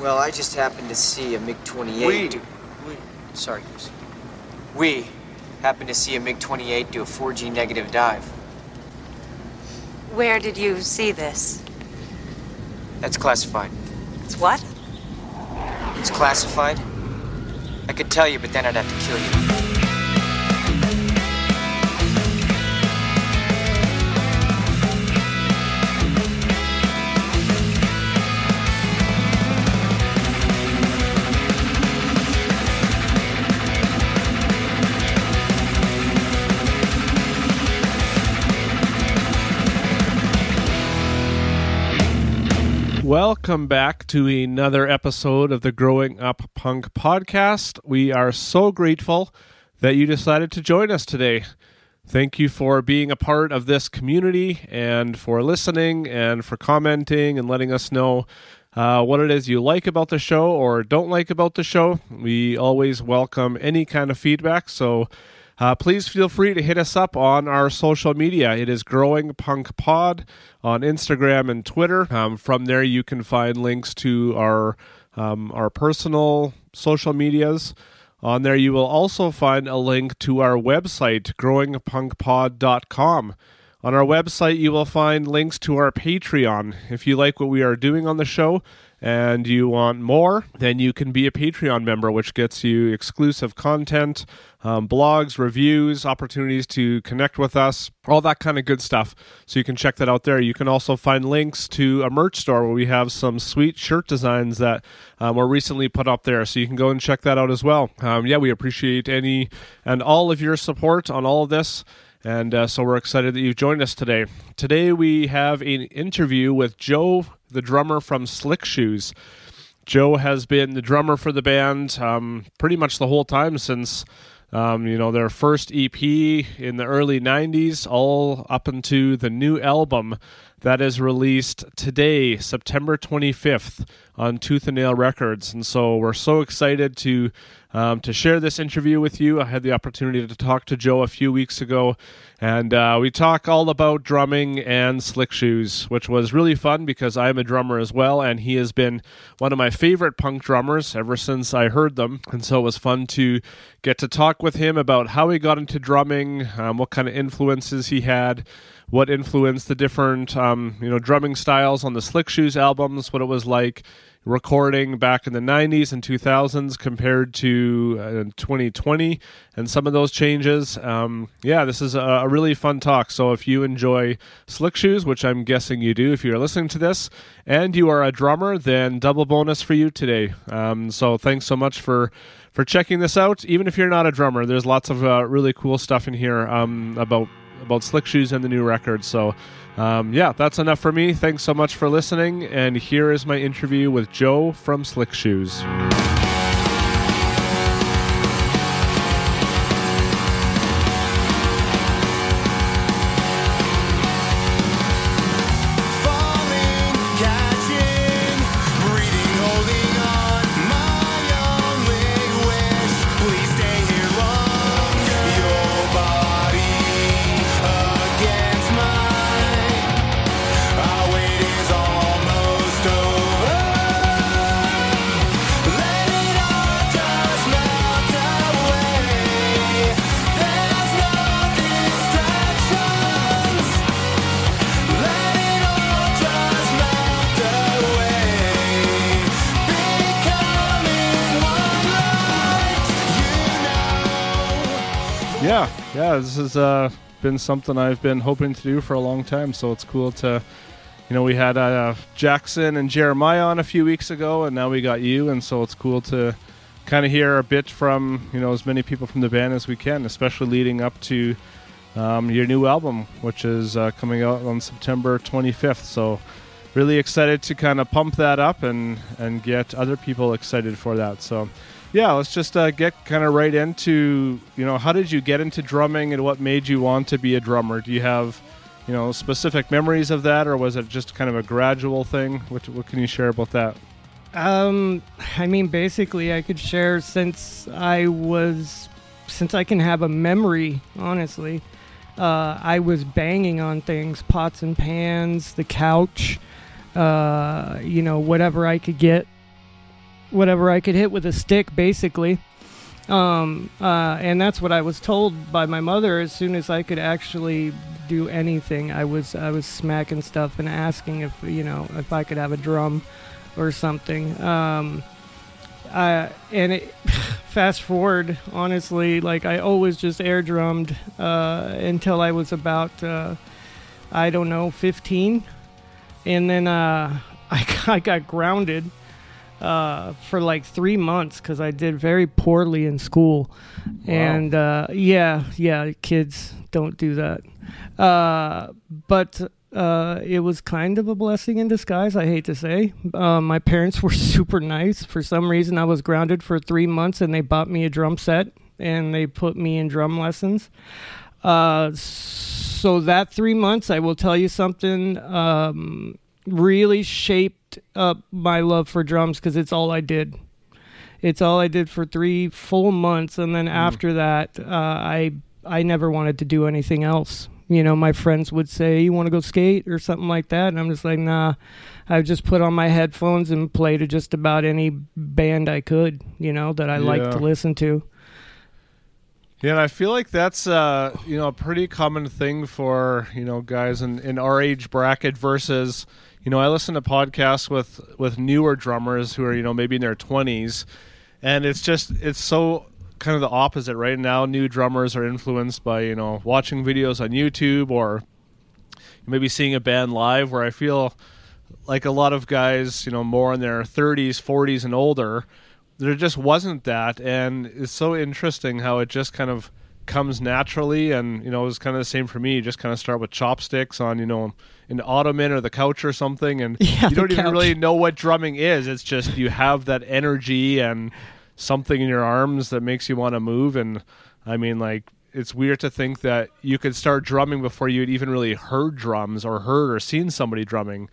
Well, I just happened to see a MiG 28. We. Do- Sorry, Goose. We happened to see a MiG 28 do a 4G negative dive. Where did you see this? That's classified. It's what? It's classified. I could tell you, but then I'd have to kill you. Welcome back to another episode of the Growing Up Punk podcast. We are so grateful that you decided to join us today. Thank you for being a part of this community and for listening and for commenting and letting us know uh, what it is you like about the show or don't like about the show. We always welcome any kind of feedback. So uh, please feel free to hit us up on our social media. It is Growing Punk Pod on Instagram and Twitter. Um, from there, you can find links to our um, our personal social medias. On there, you will also find a link to our website, growingpunkpod.com. On our website, you will find links to our Patreon. If you like what we are doing on the show and you want more, then you can be a Patreon member, which gets you exclusive content, um, blogs, reviews, opportunities to connect with us, all that kind of good stuff. So you can check that out there. You can also find links to a merch store where we have some sweet shirt designs that um, were recently put up there. So you can go and check that out as well. Um, yeah, we appreciate any and all of your support on all of this. And uh, so we're excited that you've joined us today. Today we have an interview with Joe, the drummer from Slick Shoes. Joe has been the drummer for the band um, pretty much the whole time since um, you know their first EP in the early '90s, all up into the new album that is released today, September 25th, on Tooth and Nail Records. And so we're so excited to um, to share this interview with you. I had the opportunity to talk to Joe a few weeks ago, and uh, we talk all about drumming and slick shoes, which was really fun because I'm a drummer as well, and he has been one of my favorite punk drummers ever since I heard them. And so it was fun to get to talk with him about how he got into drumming, um, what kind of influences he had what influenced the different um, you know drumming styles on the Slick Shoes albums, what it was like recording back in the 90s and 2000s compared to uh, 2020 and some of those changes. Um, yeah, this is a, a really fun talk. So if you enjoy Slick Shoes, which I'm guessing you do if you're listening to this, and you are a drummer, then double bonus for you today. Um, so thanks so much for for checking this out. Even if you're not a drummer, there's lots of uh, really cool stuff in here um, about about Slick Shoes and the new record. So, um, yeah, that's enough for me. Thanks so much for listening. And here is my interview with Joe from Slick Shoes. Yeah, this has uh, been something I've been hoping to do for a long time. So it's cool to, you know, we had uh, Jackson and Jeremiah on a few weeks ago, and now we got you. And so it's cool to kind of hear a bit from, you know, as many people from the band as we can, especially leading up to um, your new album, which is uh, coming out on September 25th. So really excited to kind of pump that up and and get other people excited for that. So yeah, let's just uh, get kind of right into you know how did you get into drumming and what made you want to be a drummer? Do you have you know specific memories of that, or was it just kind of a gradual thing? What what can you share about that? Um, I mean, basically, I could share since I was, since I can have a memory, honestly. Uh, I was banging on things, pots and pans, the couch, uh, you know, whatever I could get whatever I could hit with a stick, basically. Um, uh, and that's what I was told by my mother. As soon as I could actually do anything, I was I was smacking stuff and asking if you know if I could have a drum or something. Um, uh, and it, fast forward, honestly, like I always just air drummed uh, until I was about uh, I don't know 15, and then uh, I, I got grounded uh, for like three months because I did very poorly in school, and uh, yeah, yeah, kids don't do that. Uh, but uh, it was kind of a blessing in disguise. I hate to say, uh, my parents were super nice. For some reason, I was grounded for three months, and they bought me a drum set and they put me in drum lessons. Uh, so that three months, I will tell you something. Um, really shaped up my love for drums because it's all I did. It's all I did for three full months, and then after that, uh, I I never wanted to do anything else. You know, my friends would say, "You want to go skate or something like that," and I'm just like, "Nah." I just put on my headphones and play to just about any band I could. You know that I like Yeah. to listen to. Yeah, and I feel like that's uh, you know a pretty common thing for you know guys in, in our age bracket versus you know I listen to podcasts with with newer drummers who are you know maybe in their twenties, and it's just it's so kind of the opposite right now. New drummers are influenced by you know watching videos on YouTube or maybe seeing a band live. Where I feel like a lot of guys you know more in their thirties, forties, and older there just wasn't that and it's so interesting how it just kind of comes naturally and you know it was kind of the same for me you just kind of start with chopsticks on you know an ottoman or the couch or something and Yeah, you don't even couch. really know what drumming is it's just you have that energy and something in your arms that makes you want to move and i mean like it's weird to think that you could start drumming before you'd even really heard drums or heard or seen somebody drumming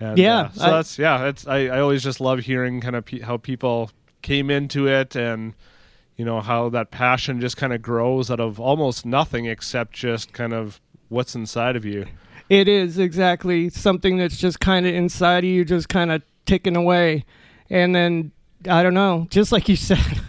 and, Yeah, uh, so I- that's yeah. That's I, I always just love hearing kind of pe- how people came into it and you know how that passion just kind of grows out of almost nothing except just kind of what's inside of you. It is exactly something that's just kind of inside of you, just kind of ticking away. And then, I don't know, just like you said,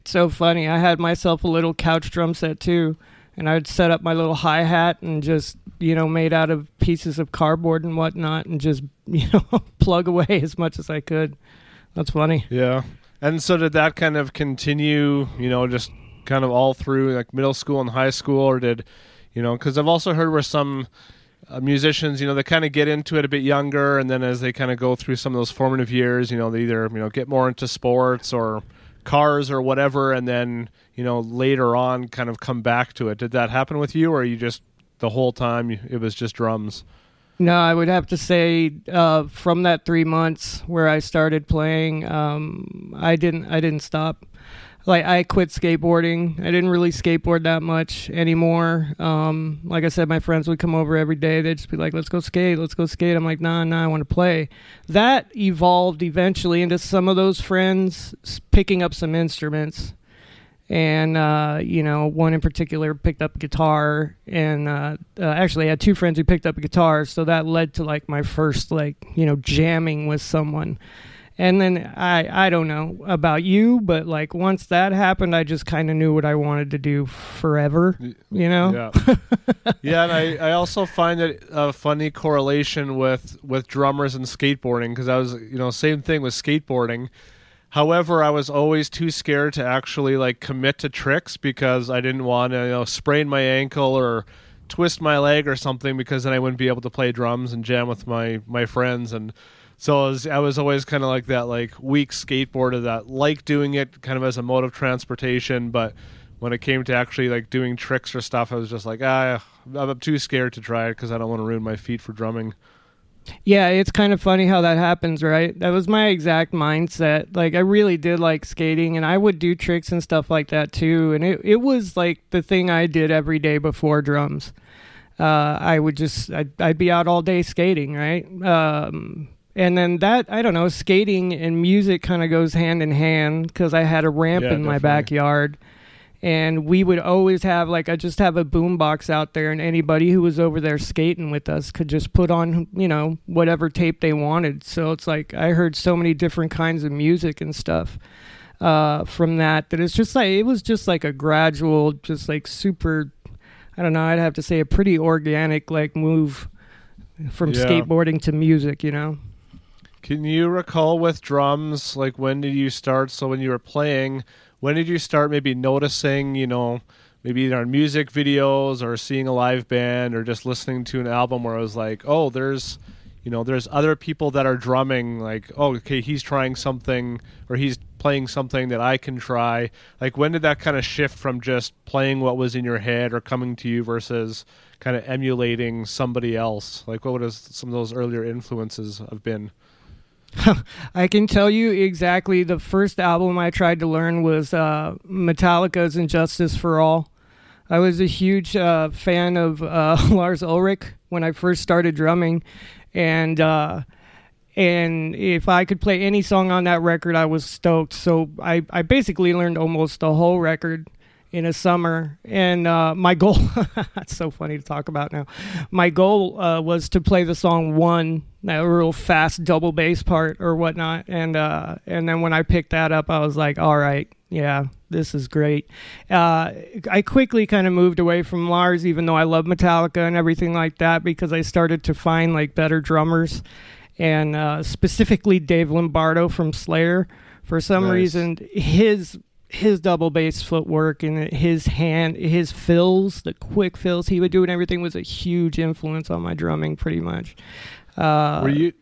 it's so funny. I had myself a little couch drum set too, and I'd set up my little hi hat and just, you know, made out of pieces of cardboard and whatnot and just, you know, plug away as much as I could. That's funny. Yeah. And so did that kind of continue, you know, just kind of all through like middle school and high school or did, you know, cuz I've also heard where some uh, musicians, you know, they kind of get into it a bit younger and then as they kind of go through some of those formative years, you know, they either, you know, get more into sports or cars or whatever and then, you know, later on kind of come back to it. Did that happen with you or you just the whole time it was just drums? No, I would have to say uh, from that three months where I started playing, um, I didn't I didn't stop. Like I quit skateboarding. I didn't really skateboard that much anymore. Um, like I said, my friends would come over every day. They'd just be like, "Let's go skate, let's go skate." I'm like, "Nah, nah, I want to play." That evolved eventually into some of those friends picking up some instruments and uh, you know one in particular picked up guitar and uh, uh, actually i had two friends who picked up guitar so that led to like my first like you know jamming with someone. And then i i don't know about you but like once that happened i just kind of knew what i wanted to do forever you know? Yeah, yeah, and I, I also find it a funny correlation with with drummers and skateboarding because I was you know same thing with skateboarding. However, I was always too scared to actually like commit to tricks because I didn't want to you know sprain my ankle or twist my leg or something because then I wouldn't be able to play drums and jam with my my friends. And so I was, I was always kind of like that like weak skateboarder that liked doing it kind of as a mode of transportation. But when it came to actually like doing tricks or stuff I was just like ah I'm too scared to try it because I don't want to ruin my feet for drumming Yeah, it's kind of funny how that happens, right? That was my exact mindset. Like I really did like skating and I would do tricks and stuff like that too. And it, it was like the thing I did every day before drums. Uh, I would just I'd, I'd be out all day skating, right? Um, and then that I don't know, skating and music kind of goes hand in hand because I had a ramp Yeah, in my backyard, and we would always have like I just have a boom box out there, and anybody who was over there skating with us could just put on you know whatever tape they wanted. So it's like I heard so many different kinds of music and stuff uh, from that that it's just like it was just like a gradual, just like super. I don't know. I'd have to say a pretty organic like move from Yeah. skateboarding to music. You know. Can you recall with drums, like when did you start? So when you were playing, when did you start maybe noticing, you know, maybe either on music videos or seeing a live band or just listening to an album where I was like, oh, there's, you know, there's other people that are drumming, like, oh, okay, he's trying something or he's playing something that I can try. Like, when did that kind of shift from just playing what was in your head or coming to you versus kind of emulating somebody else? Like, what would some of those earlier influences have been? I can tell you exactly. The first album I tried to learn was uh, Metallica's "And Justice for All." I was a huge uh, fan of uh, Lars Ulrich when I first started drumming, and uh, and if I could play any song on that record, I was stoked. So I I basically learned almost the whole record in a summer. And uh, my goal it's so funny to talk about now. My goal uh, was to play the song one that real fast double bass part or whatnot. And uh, and then when i picked that up i was like all right yeah this is great. Uh, i quickly kind of moved away from lars even though i love metallica and everything like that because i started to find like better drummers. And uh, specifically dave lombardo from slayer. For some Nice. reason his his double bass footwork and his hand his fills the quick fills he would do and everything was a huge influence on my drumming pretty much uh Were you?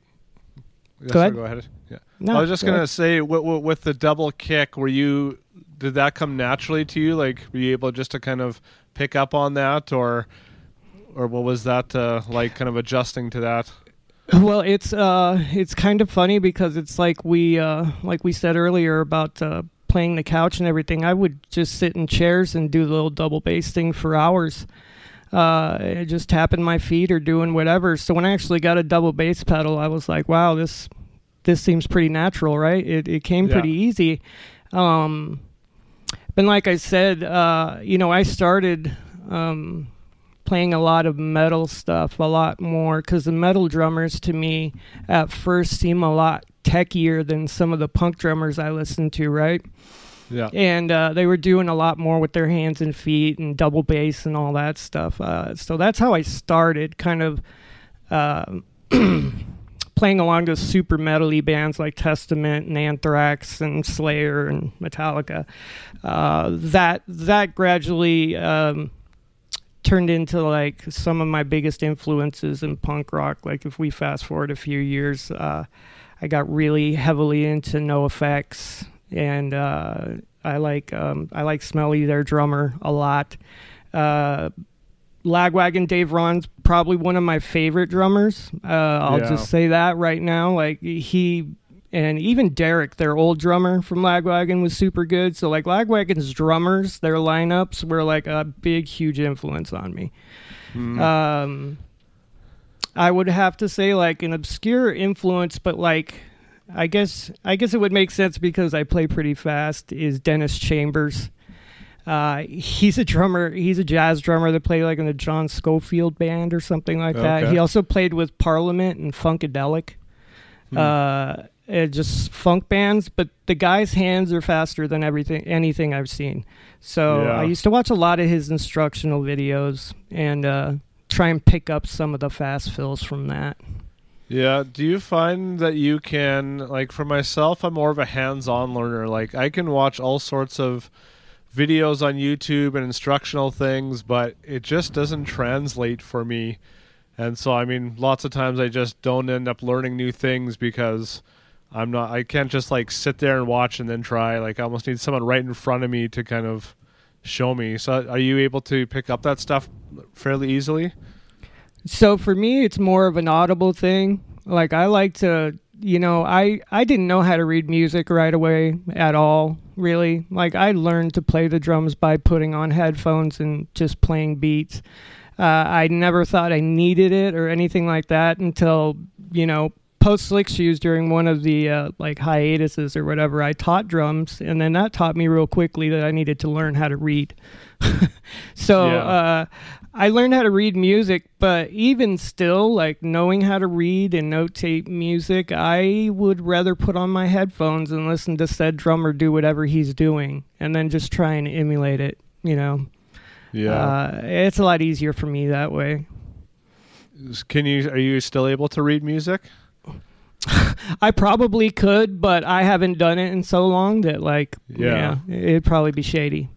Go ahead. Go ahead. Yeah. no, I was just go gonna ahead. say, w- w- with the double kick, were you? Did that come naturally to you? Like, were you able just to kind of pick up on that, or, or what was that uh, like? Kind of adjusting to that. well it's uh it's kind of funny because it's like we uh like we said earlier about uh playing the couch and everything i would just sit in chairs and do the little double bass thing for hours uh just tapping my feet or doing whatever. So when i actually got a double bass pedal i was like wow this this seems pretty natural right? It, it came Yeah. pretty easy. Um but like i said uh you know i started um playing a lot of metal stuff a lot more because the metal drummers to me at first seem a lot techier than some of the punk drummers i listened to right Yeah. and uh, they were doing a lot more with their hands and feet and double bass and all that stuff. Uh, so that's how I started, kind of uh, playing along those super metal-y bands like Testament and Anthrax and Slayer and Metallica. Uh, that that gradually um, turned into like some of my biggest influences in punk rock. Like if we fast forward a few years, uh, I got really heavily into NOFX, and uh, I like um, I like Smelly, their drummer, a lot. Uh, Lagwagon Dave Raun's probably one of my favorite drummers. Uh, I'll Yeah. just say that right now. Like he and even Derek, their old drummer from Lagwagon, was super good. So like Lagwagon's drummers, their lineups were like a big, huge influence on me. Mm. Um, I would have to say like an obscure influence, but like I guess I guess it would make sense because I play pretty fast. Is Dennis Chambers? Uh, he's a drummer. He's a jazz drummer that played like in the John Scofield band or something like that. Okay. He also played with Parliament and Funkadelic. Hmm. Uh, uh, just funk bands, but the guy's hands are faster than everything anything I've seen. So Yeah. I used to watch a lot of his instructional videos and uh, try and pick up some of the fast fills from that. Yeah. Do you find that you can, like, for myself, I'm more of a hands-on learner. Like, I can watch all sorts of videos on YouTube and instructional things, but it just doesn't translate for me. And so, I mean, lots of times I just don't end up learning new things because I'm not, I can't just like sit there and watch and then try. Like, I almost need someone right in front of me to kind of show me. So, are you able to pick up that stuff fairly easily? So for me, it's more of an audible thing. Like I like to, you know, I I didn't know how to read music right away at all. Really, like I learned to play the drums by putting on headphones and just playing beats. Uh, I never thought I needed it or anything like that until you know post slick shoes during one of the uh, like hiatuses or whatever. I taught drums, and then that taught me real quickly that I needed to learn how to read. so Yeah. uh, I learned how to read music, but even still, like knowing how to read and notate music, I would rather put on my headphones and listen to said drummer do whatever he's doing, and then just try and emulate it. You know, Yeah. uh, it's a lot easier for me that way. Can you are you still able to read music? I probably could, but I haven't done it in so long that like Yeah. yeah, it'd probably be shady.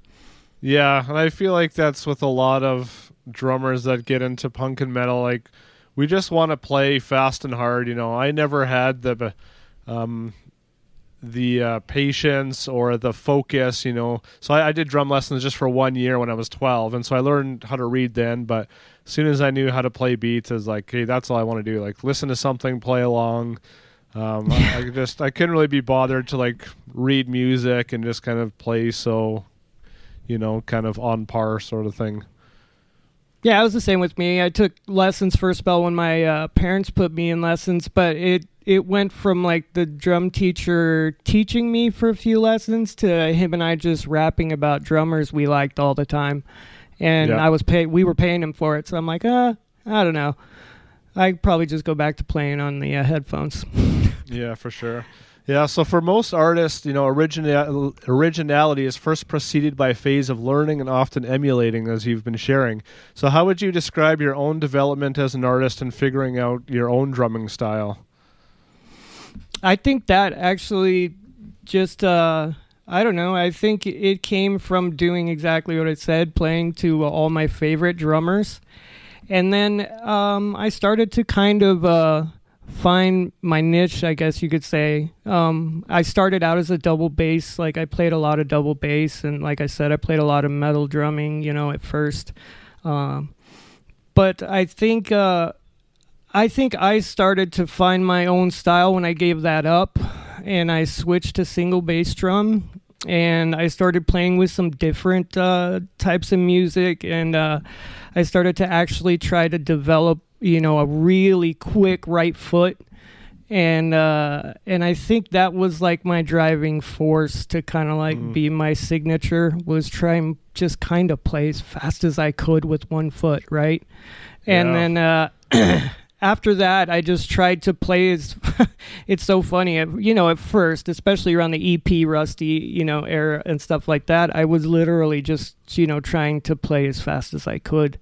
Yeah, and I feel like that's with a lot of drummers that get into punk and metal. Like, we just want to play fast and hard. You know, I never had the um, the uh, patience or the focus. You know, so I, I did drum lessons just for one year when I was twelve, and so I learned how to read then. But as soon as I knew how to play beats, I was like, hey, that's all I want to do. Like, listen to something, play along. Um, I, I just I couldn't really be bothered to like read music and just kind of play so you know, kind of on par sort of thing. Yeah, it was the same with me. I took lessons for a spell when my uh, parents put me in lessons, but it it went from like the drum teacher teaching me for a few lessons to him and I just rapping about drummers we liked all the time, and Yeah. I was pay we were paying him for it. So I'm like, uh, I don't know. I'd probably just go back to playing on the uh, headphones. Yeah, for sure. Yeah, so for most artists, you know, original originality is first preceded by a phase of learning and often emulating, as you've been sharing. So, how would you describe your own development as an artist and figuring out your own drumming style? I think that actually just uh I don't know. I think it came from doing exactly what it said, playing to all my favorite drummers. And then um I started to kind of uh find my niche, I guess you could say. Um I started out as a double bass, like I played a lot of double bass and like I said I played a lot of metal drumming, you know, at first. Um but I think uh I think I started to find my own style when I gave that up and I switched to single bass drum and I started playing with some different uh, types of music and uh, I started to actually try to develop you know a really quick right foot and uh, and I think that was like my driving force to kind of like be my signature was trying just kind of play as fast as I could with one foot right and Yeah. then uh, after that i just tried to play as it's so funny at- you know at first especially around the ep rusty you know era and stuff like that i was literally just you know trying to play as fast as i could.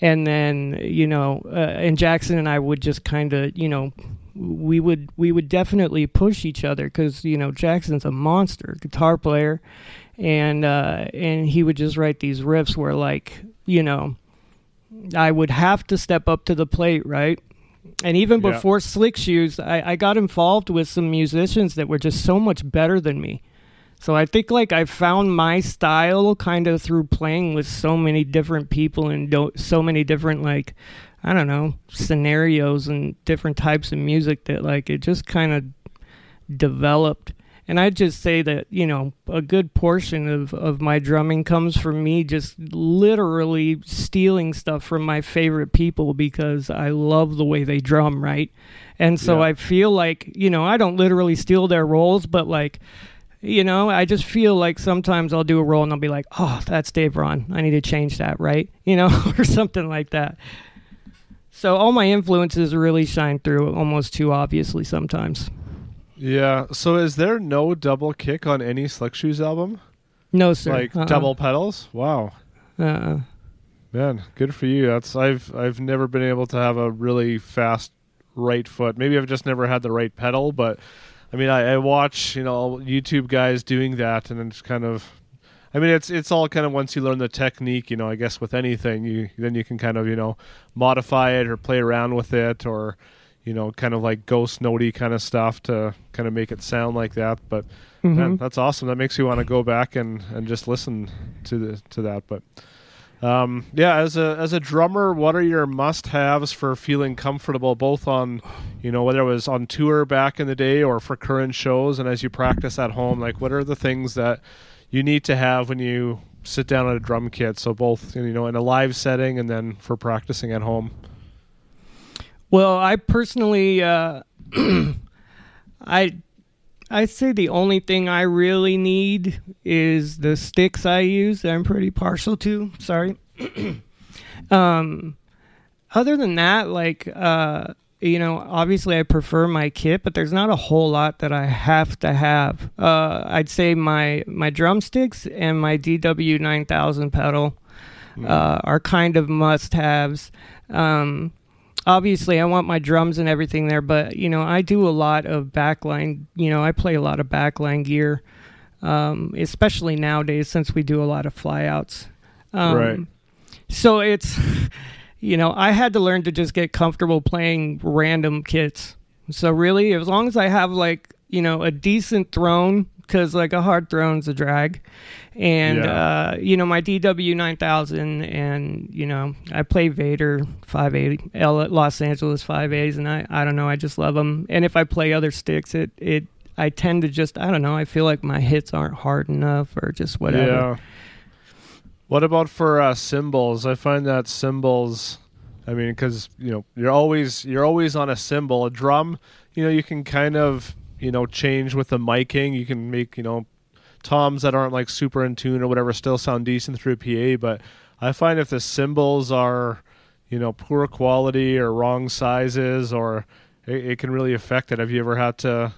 And then you know uh, and jackson and i would just kind of you know we would we would definitely push each other because you know jackson's a monster guitar player. And uh and he would just write these riffs where like you know I would have to step up to the plate, right? And even Yeah. before Slick Shoes, I, I got involved with some musicians that were just so much better than me. So I think like I found my style kind of through playing with so many different people and do- so many different like I don't know scenarios and different types of music that like it just kind of developed. And I'd just say that, you know, a good portion of, of my drumming comes from me just literally stealing stuff from my favorite people because I love the way they drum, right? And so Yeah. I feel like, you know, I don't literally steal their roles, but like, you know, I just feel like sometimes I'll do a roll and I'll be like, oh, that's Dave Raun. I need to change that, right? You know, or something like that. So all my influences really shine through almost too obviously sometimes. Yeah. So, is there no double kick on any Slick Shoes album? No, sir. Like Uh-uh. double pedals? Wow. Uh-uh. Man, good for you. That's I've I've never been able to have a really fast right foot. Maybe I've just never had the right pedal, but I mean I, I watch, you know, YouTube guys doing that and it's kind of I mean it's it's all kind of once you learn the technique, you know, I guess with anything you then you can kind of, you know, modify it or play around with it or you know, kind of like ghost notey kind of stuff to kind of make it sound like that. But man, Mhm. that's awesome. That makes you want to go back and, and just listen to the to that. But um, yeah, as a as a drummer, what are your must haves for feeling comfortable, both on, you know, whether it was on tour back in the day or for current shows, and as you practice at home, like what are the things that you need to have when you sit down at a drum kit? So both you know in a live setting and then for practicing at home. Well, I personally, uh, I, I say the only thing I really need is the sticks I use. I'm pretty partial to. Sorry. um, other than that, like, uh, you know, obviously I prefer my kit, but there's not a whole lot that I have to have. Uh, I'd say my my drumsticks and my DW 9000 pedal uh, are kind of must haves. Um, obviously, I want my drums and everything there, but you know, I do a lot of backline. You know, I play a lot of backline gear, um, especially nowadays since we do a lot of flyouts. Um, Right. So it's, you know, I had to learn to just get comfortable playing random kits. So really, as long as I have like you know a decent throne, because like a hard throne's a drag, and Yeah. uh, you know my DW nine thousand, and you know I play Vater five eighty, L- Los Angeles five A's, and I I don't know, I just love them. And if I play other sticks, it it I tend to just I don't know, I feel like my hits aren't hard enough or just whatever. Yeah. What about for uh, cymbals? I find that symbols. I mean, because you know you're always you're always on a cymbal. A drum, you know, you can kind of you know change with the miking. You can make you know toms that aren't like super in tune or whatever still sound decent through PA. But I find if the cymbals are you know poor quality or wrong sizes, or it, it can really affect it. Have you ever had to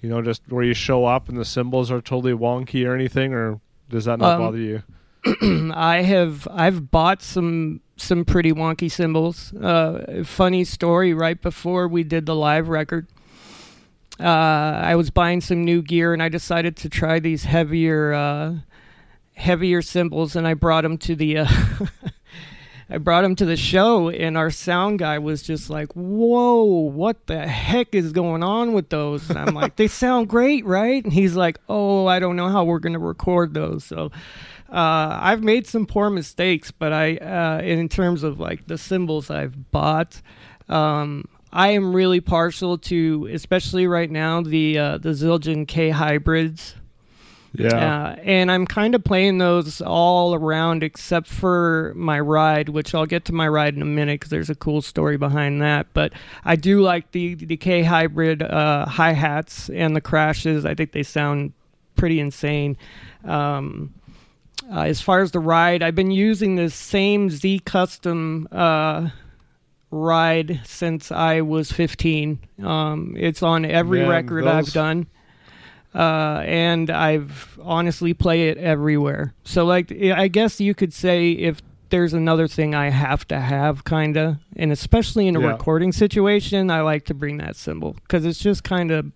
you know just where you show up and the cymbals are totally wonky or anything, or does that not Um, bother you? I have I've bought some some pretty wonky cymbals. Uh, funny story. Right before we did the live record, uh, I was buying some new gear and I decided to try these heavier uh, heavier cymbals, and I brought them to the. Uh, I brought them to the show, and our sound guy was just like, "Whoa, what the heck is going on with those?" And I'm like, "They sound great, right?" And he's like, "Oh, I don't know how we're gonna record those." So, uh, I've made some poor mistakes, but I, uh, in terms of like the cymbals I've bought, um, I am really partial to, especially right now, the uh, the Zildjian K hybrids. Yeah. Uh, and I'm kind of playing those all around except for my ride, which I'll get to my ride in a minute because there's a cool story behind that. But I do like the, the K hybrid uh, hi hats and the crashes. I think they sound pretty insane. Um, uh, as far as the ride, I've been using the same Z Custom uh, ride since I was 15. Um, it's on every Man, record I've done uh, and I've honestly play it everywhere. So like I guess you could say if there's another thing I have to have kinda, and especially in a Yeah. recording situation, I like to bring that symbol because it's just kind of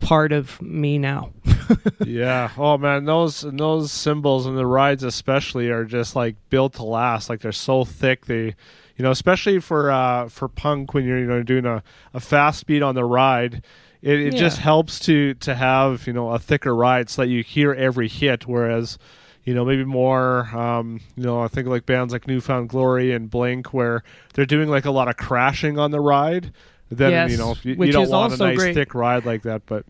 part of me now. yeah. Oh man, those and those symbols and the rides especially are just like built to last. Like they're so thick. They, you know, especially for uh for punk when you're you know doing a, a fast beat on the ride. It, it just helps to to have you know a thicker ride so that you hear every hit. Whereas, you know, maybe more, um, you know, I think like bands like New Found Glory and Blink, where they're doing like a lot of crashing on the ride. Then Yes, you know you, you don't want a nice great. thick ride like that. But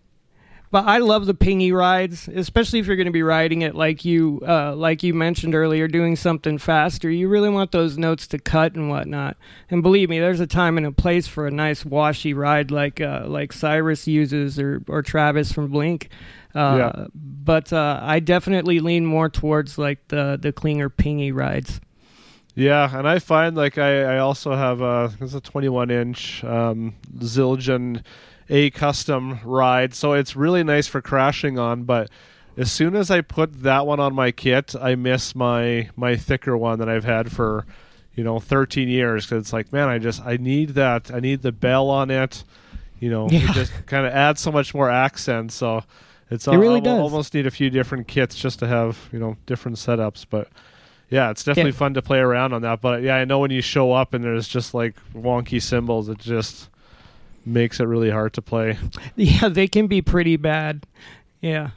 But I love the pingy rides, especially if you're going to be riding it like you uh, like you mentioned earlier, doing something faster. You really want those notes to cut and whatnot. And believe me, there's a time and a place for a nice washy ride like uh, like Cyrus uses or or Travis from Blink. Uh, Yeah. But uh, I definitely lean more towards like the the cleaner pingy rides. Yeah, and I find like I, I also have a it's a 21 inch um, Zildjian A custom ride, so it's really nice for crashing on. But as soon as I put that one on my kit, I miss my my thicker one that I've had for you know 13 years because it's like man, I just I need that I need the bell on it. You know, Yeah. it just kind of adds so much more accent. So it's It really uh, I does. almost need a few different kits just to have you know different setups, but. Yeah, it's definitely Yeah. fun to play around on that. But yeah, I know when you show up and there's just like wonky symbols, it just makes it really hard to play. Yeah, they can be pretty bad. Yeah,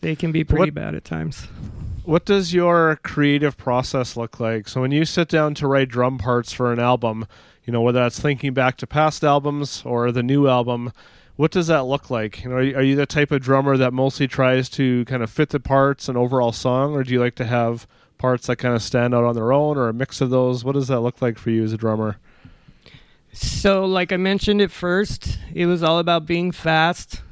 they can be pretty What- bad at times. What does your creative process look like? So when you sit down to write drum parts for an album, you know whether that's thinking back to past albums or the new album, what does that look like? You know, are you, are you the type of drummer that mostly tries to kind of fit the parts and overall song, or do you like to have parts that kind of stand out on their own, or a mix of those? What does that look like for you as a drummer? So, like I mentioned at first, it was all about being fast.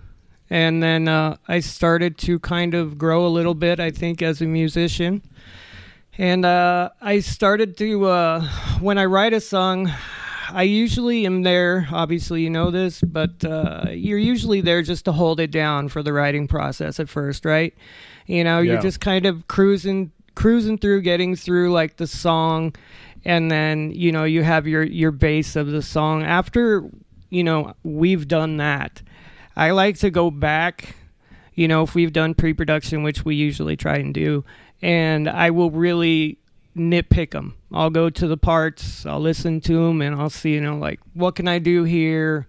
And then uh, I started to kind of grow a little bit, I think, as a musician. And uh, I started to, uh, when I write a song, I usually am there. Obviously, you know this, but uh, you're usually there just to hold it down for the writing process at first, right? You know, Yeah. you're just kind of cruising, cruising through, getting through like the song, and then you know you have your your base of the song. After you know we've done that, I like to go back. You know, if we've done pre-production, which we usually try and do, and I will really nitpick them. I'll go to the parts, I'll listen to them, and I'll see, you know, like what can I do here?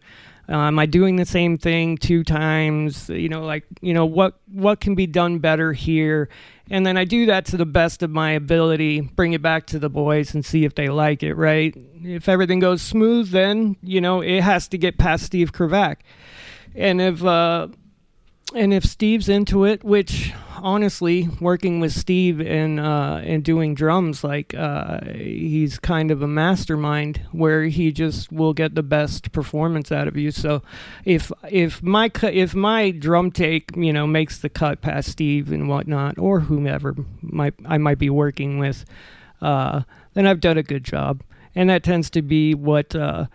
Uh, am I doing the same thing two times? You know, like you know what what can be done better here? And then I do that to the best of my ability. Bring it back to the boys and see if they like it. Right? If everything goes smooth, then you know it has to get past Steve Kravac. And if uh, and if Steve's into it, which honestly, working with Steve and uh, and doing drums, like uh, he's kind of a mastermind where he just will get the best performance out of you. So if if my cu- if my drum take you know makes the cut past Steve and whatnot, or whomever might I might be working with, uh, then I've done a good job, and that tends to be what uh,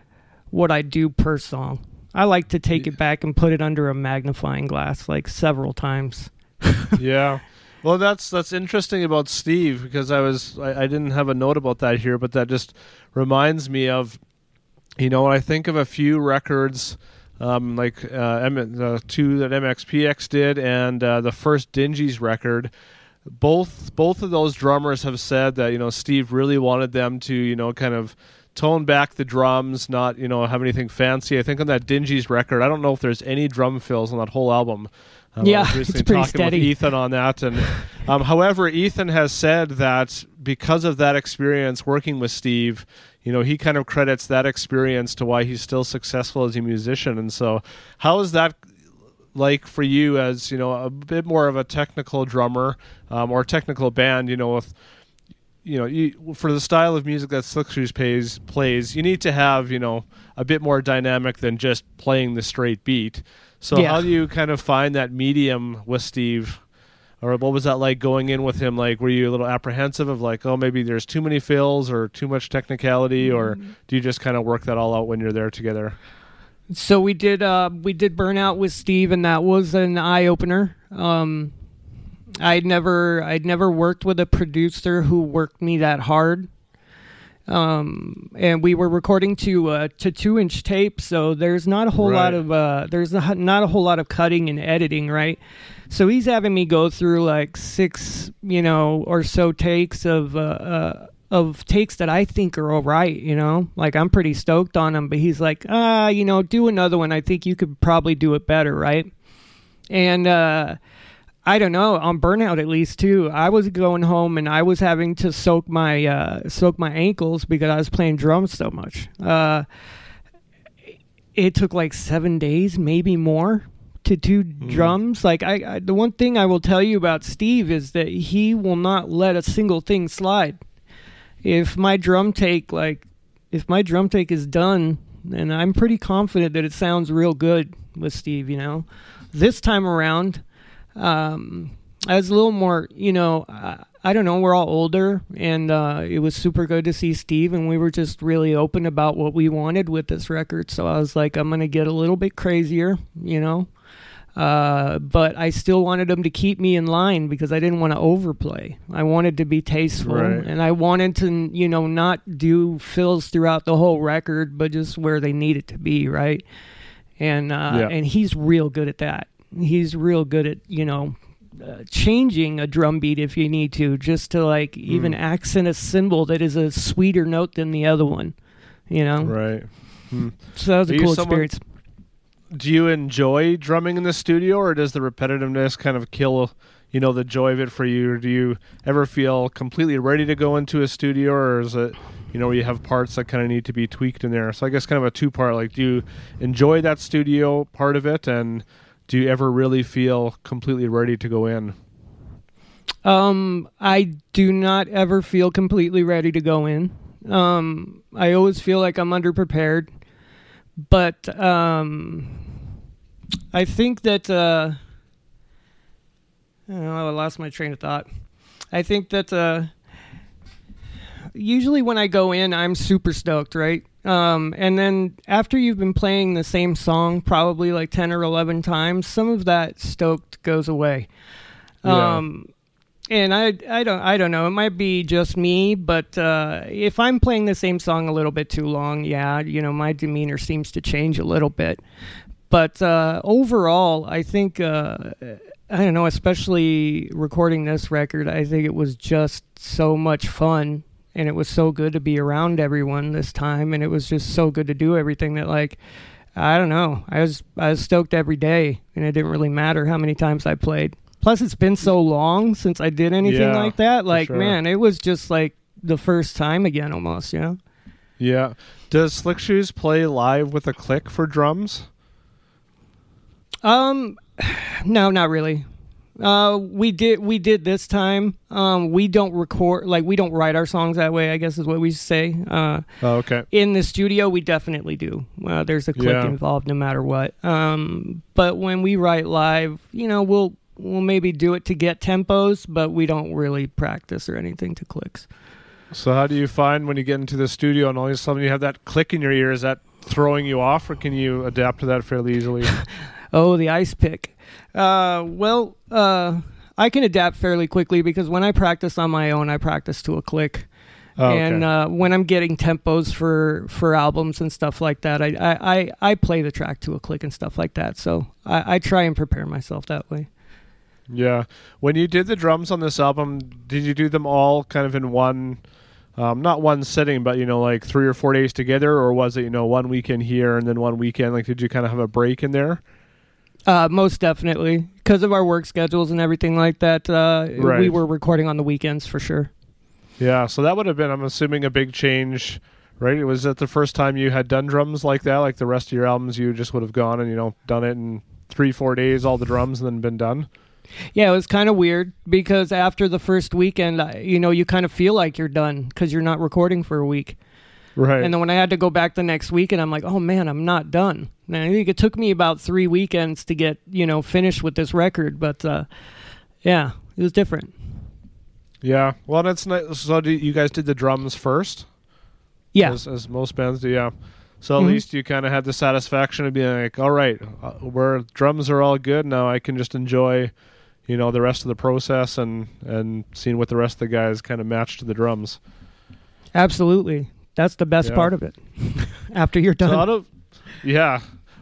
what I do per song. I like to take it back and put it under a magnifying glass like several times. yeah. Well, that's that's interesting about Steve because I was I, I didn't have a note about that here, but that just reminds me of, you know, when I think of a few records, um, like uh, M- the two that MXPX did and uh, the first Dingees record. Both both of those drummers have said that you know Steve really wanted them to you know kind of tone back the drums, not you know have anything fancy. I think on that Dingees record, I don't know if there's any drum fills on that whole album. Um, Yeah, I was it's pretty talking steady. with Ethan on that, and um, however, Ethan has said that because of that experience working with Steve, you know, he kind of credits that experience to why he's still successful as a musician. And so, how is that like for you as you know a bit more of a technical drummer um, or technical band? You know, with you know, you, for the style of music that Slick Shoes plays, plays, you need to have you know a bit more dynamic than just playing the straight beat. So Yeah. how do you kind of find that medium with Steve? Or what was that like going in with him? Like, were you a little apprehensive of like, oh, maybe there's too many fills or too much technicality, or do you just kind of work that all out when you're there together? So we did uh, we did burnout with Steve, and that was an eye opener. Um, I'd never I'd never worked with a producer who worked me that hard. Um, and we were recording to uh, to two inch tape, so there's not a whole lot of uh, there's not not a whole lot of cutting and editing, right? So he's having me go through like six, you know, or so takes of uh, uh, of takes that I think are all right, you know. Like I'm pretty stoked on them, but he's like, ah, you know, do another one. I think you could probably do it better, right? And uh, I don't know on burnout at least too. I was going home and I was having to soak my uh, soak my ankles because I was playing drums so much. Uh, it took like seven days, maybe more, to do drums. Like I, I, the one thing I will tell you about Steve is that he will not let a single thing slide. If my drum take, like, if my drum take is done, and I'm pretty confident that it sounds real good with Steve. You know, this time around, um, I was a little more, you know, I, I don't know, we're all older, and uh, it was super good to see Steve, and we were just really open about what we wanted with this record. So I was like, I'm going to get a little bit crazier, you know. Uh, but I still wanted him to keep me in line because I didn't want to overplay. I wanted to be tasteful, Right. and I wanted to, you know, not do fills throughout the whole record, but just where they needed to be, right? And uh, Yeah. and he's real good at that. He's real good at you know uh, changing a drum beat if you need to, just to like even accent a cymbal that is a sweeter note than the other one. You know, Right. so that was Are a cool someone- experience. Do you enjoy drumming in the studio, or does the repetitiveness kind of kill, you know, the joy of it for you? Or do you ever feel completely ready to go into a studio, or is it, you know, where you have parts that kind of need to be tweaked in there? So I guess kind of a two part. Like, do you enjoy that studio part of it, and do you ever really feel completely ready to go in? Um, I do not ever feel completely ready to go in. Um, I always feel like I'm underprepared. but um, I think that uh, I, I lost my train of thought. I think that uh, usually when I go in, I'm super stoked, right? Um, and then after you've been playing the same song probably like ten or eleven times, some of that stoked goes away. Yeah. Um, and I, I don't, I don't know. It might be just me, but uh, if I'm playing the same song a little bit too long, yeah, you know, my demeanor seems to change a little bit. But uh, overall, I think uh, I don't know, especially recording this record, I think it was just so much fun and it was so good to be around everyone this time and it was just so good to do everything that like I don't know. I was I was stoked every day and it didn't really matter how many times I played. Plus it's been so long since I did anything Yeah, like that. Like sure. man, it was just like the first time again almost, you know. Yeah. Does Slick Shoes play live with a click for drums? Um, no, not really. Uh, we did we did this time. Um, we don't record like we don't write our songs that way. I guess is what we say. Uh, Oh, okay. in the studio, we definitely do. Uh, there's a click Yeah. involved, no matter what. Um, but when we write live, you know, we'll we'll maybe do it to get tempos, but we don't really practice or anything to clicks. So how do you find when you get into the studio and all of a sudden you have that click in your ear? Is that throwing you off, or can you adapt to that fairly easily? Oh, the ice pick. Uh, well, uh, I can adapt fairly quickly because when I practice on my own, I practice to a click. Oh, okay. And uh, when I'm getting tempos for, for albums and stuff like that, I, I, I, I play the track to a click and stuff like that. So I, I try and prepare myself that way. Yeah. When you did the drums on this album, did you do them all kind of in one, um, not one sitting, but you know, like three or four days together, or was it you know one weekend here and then one weekend? Like, did you kind of have a break in there? Uh, most definitely, because of our work schedules and everything like that. Uh, We were recording on the weekends for sure. Yeah. So that would have been, I'm assuming, a big change, right? It Was that the first time you had done drums like that? Like the rest of your albums, you just would have gone and you know done it in three, four days, all the drums, and then been done. Yeah, it was kind of weird because after the first weekend, you know, you kind of feel like you're done because you're not recording for a week. Right. And then when I had to go back the next week, and I'm like, oh man, I'm not done. And I think it took me about three weekends to get you know finished with this record, but uh, yeah, it was different. yeah. Well, that's nice. So do you guys did the drums first? Yeah, as, as most bands do. Yeah. So at Mhm. least you kind of had the satisfaction of being like, all right, uh, where drums are all good now, I can just enjoy, you know, the rest of the process and and seeing what the rest of the guys kind of match to the drums. absolutely. That's the best Yeah. part of it. after you're So done. out of, yeah.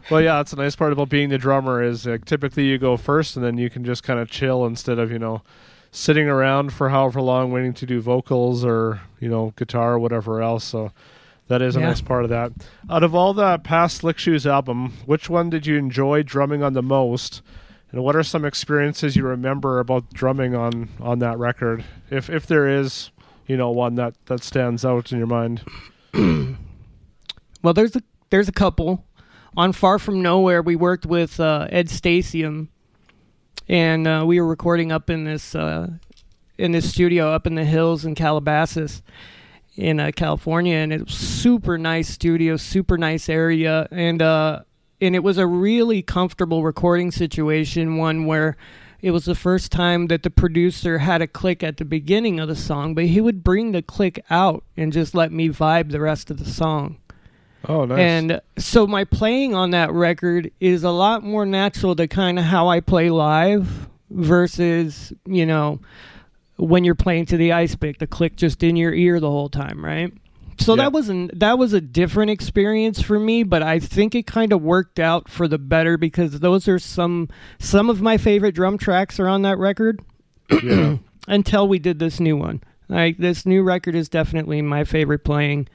Well, yeah, that's the nice part about being the drummer is like typically you go first and then you can just kind of chill instead of you know sitting around for however long waiting to do vocals or you know guitar or whatever else. So that is a Yeah. nice part of that. Out of all the past Slick Shoes album, which one did you enjoy drumming on the most? And what are some experiences you remember about drumming on on that record, if if there is, you know, one that that stands out in your mind? Well, there's a there's a couple. On Far From Nowhere, we worked with uh, Ed Stasium, and uh, we were recording up in this uh, in this studio up in the hills in Calabasas, in uh, California, and it was super nice studio, super nice area, and uh, and it was a really comfortable recording situation, one where. It was the first time that the producer had a click at the beginning of the song, but he would bring the click out and just let me vibe the rest of the song. Oh, nice. And so my playing on that record is a lot more natural to kind of how I play live versus, you know, when you're playing to the ice pick, the click just in your ear the whole time, right? So Yeah. that wasn't that was a different experience for me, but I think it kind of worked out for the better because those are some some of my favorite drum tracks are on that record yeah. until we did this new one. Like this new record is definitely my favorite playing.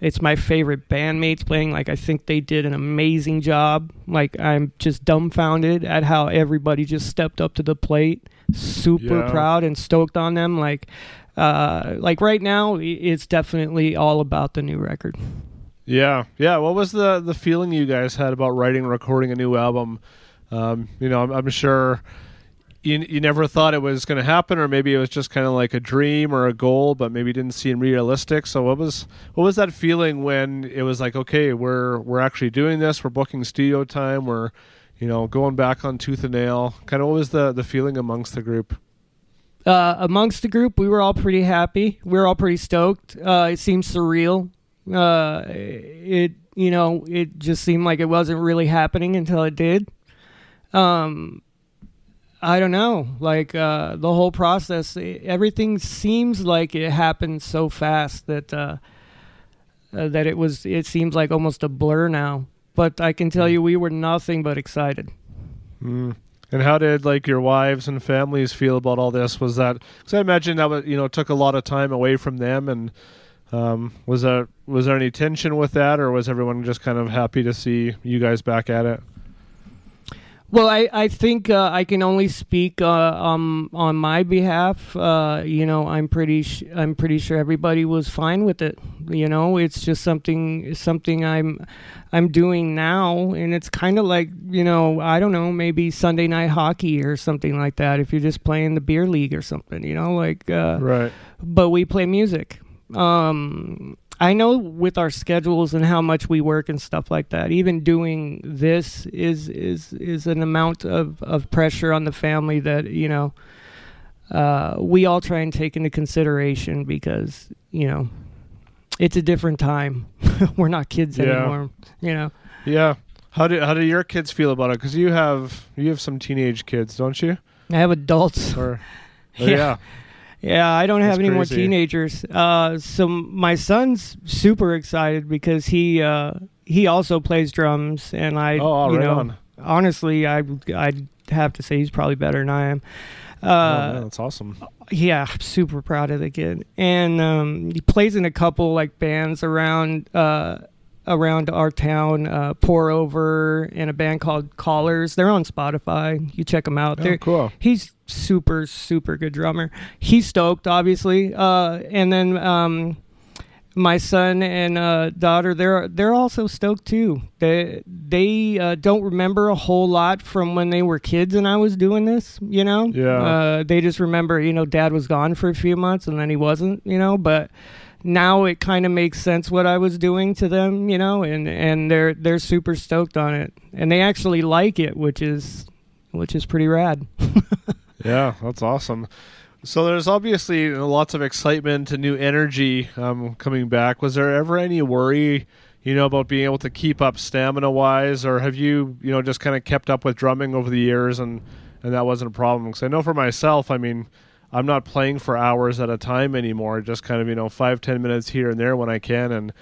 It's my favorite bandmates playing. Like I think they did an amazing job. Like I'm just dumbfounded at how everybody just stepped up to the plate. Super Yeah. proud and stoked on them. Like uh like right now it's definitely all about the new record. Yeah, yeah. What was the the feeling you guys had about writing and recording a new album? Um, you know, I'm, I'm sure you, you never thought it was going to happen, or maybe it was just kind of like a dream or a goal, but maybe didn't seem realistic. So what was what was that feeling when it was like, okay, we're we're actually doing this, we're booking studio time, we're you know going back on Tooth and Nail. Kind of what was the the feeling amongst the group? uh, amongst the group, we were all pretty happy. We were all pretty stoked. Uh, it seemed surreal. Uh, it you know it just seemed like it wasn't really happening until it did. Um, I don't know. Like uh, the whole process, everything seems like it happened so fast that uh, uh, that it was. It seems like almost a blur now. But I can tell you, we were nothing but excited. Mm. And how did like your wives and families feel about all this? Was that because I imagine that was, you know took a lot of time away from them, and um, was that was there any tension with that, or was everyone just kind of happy to see you guys back at it? Well, I, I think uh, I can only speak uh, um, on my behalf. Uh, you know, I'm pretty sh- I'm pretty sure everybody was fine with it. You know, it's just something something I'm I'm doing now, and it's kind of like you know I don't know maybe Sunday night hockey or something like that. If you're just playing the beer league or something, you know, like uh, Right. but we play music. Um, I know with our schedules and how much we work and stuff like that. Even doing this is is is an amount of of pressure on the family that you know uh, we all try and take into consideration because you know it's a different time. We're not kids Yeah. anymore. You know. Yeah. How do how do your kids feel about it? Because you have you have some teenage kids, don't you? I have adults. Or oh, Yeah. yeah. Yeah, I don't have That's any more teenagers. Uh, so my son's super excited because he uh, he also plays drums, and I, Oh, you right know, on. honestly, I I'd have to say he's probably better than I am. oh, man, Uh, that's awesome. yeah, I'm super proud of the kid, and um, he plays in a couple like bands around uh, around our town. Uh, Pour Over and a band called Callers. They're on Spotify. You check them out. Oh, They're cool. he's super super good drummer he's stoked obviously uh and then um my son and uh daughter they're they're also stoked too they they uh, don't remember a whole lot from when they were kids and i was doing this you know Yeah. uh they just remember you know dad was gone for a few months and then he wasn't you know but now it kind of makes sense what I was doing to them, you know, and and they're they're super stoked on it, and they actually like it, which is which is pretty rad. Yeah, that's awesome. So there's obviously lots of excitement and new energy um, coming back. Was there ever any worry, you know, about being able to keep up stamina wise, or have you, you know, just kind of kept up with drumming over the years and and that wasn't a problem? Because I know for myself, I mean, I'm not playing for hours at a time anymore. Just kind of you know five ten minutes here and there when I can, and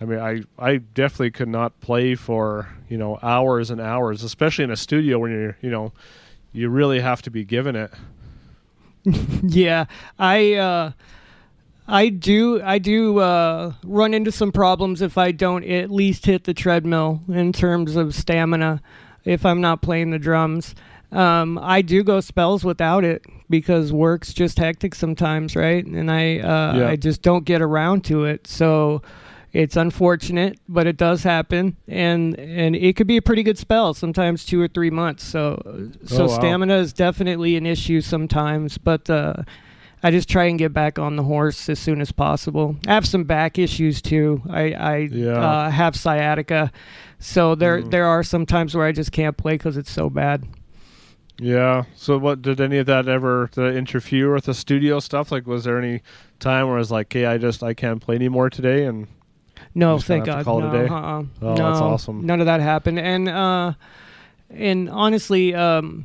I mean, I I definitely could not play for you know hours and hours, especially in a studio when you're you know you really have to be given it. yeah, I uh, I do I do uh, run into some problems if I don't at least hit the treadmill in terms of stamina. If I'm not playing the drums, um, I do go spells without it because work's just hectic sometimes, right? And I uh, Yeah. I just don't get around to it. So it's unfortunate, but it does happen, and and it could be a pretty good spell. Sometimes two or three months. So so Oh, wow. stamina is definitely an issue sometimes, but. Uh, I just try and get back on the horse as soon as possible. I have some back issues too. I, I Yeah. uh, have sciatica, so there Mm. there are some times where I just can't play because it's so bad. Yeah. So, what did any of that ever it interfere with the studio stuff? Like, was there any time where it was like, "Hey, I just I can't play anymore today," and No, thank God. call it a no, day? uh-uh. Oh, no, that's awesome. None of that happened, and uh, and honestly, um,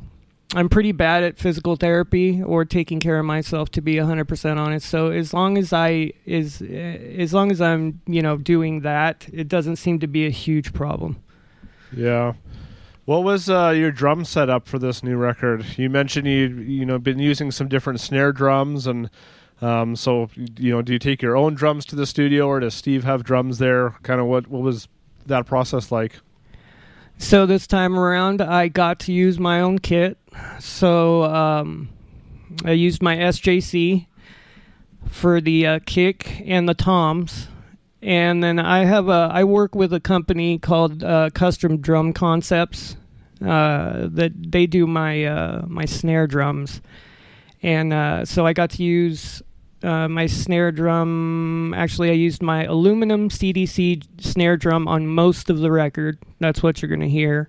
I'm pretty bad at physical therapy or taking care of myself. To be 100 percent honest, so as long as I is as long as I'm you know doing that, it doesn't seem to be a huge problem. yeah. What was uh, your drum setup for this new record? You mentioned you you know been using some different snare drums, and um, so you know, do you take your own drums to the studio, or does Steve have drums there? Kind of what what was that process like? So this time around, I got to use my own kit. So um, I used my SJC for the uh, kick and the toms, and then I have a I work with a company called uh, Custom Drum Concepts. uh, that they do my uh, my snare drums, and uh, so I got to use uh, my snare drum. Actually, I used my aluminum CDC snare drum on most of the record. That's what you're gonna hear.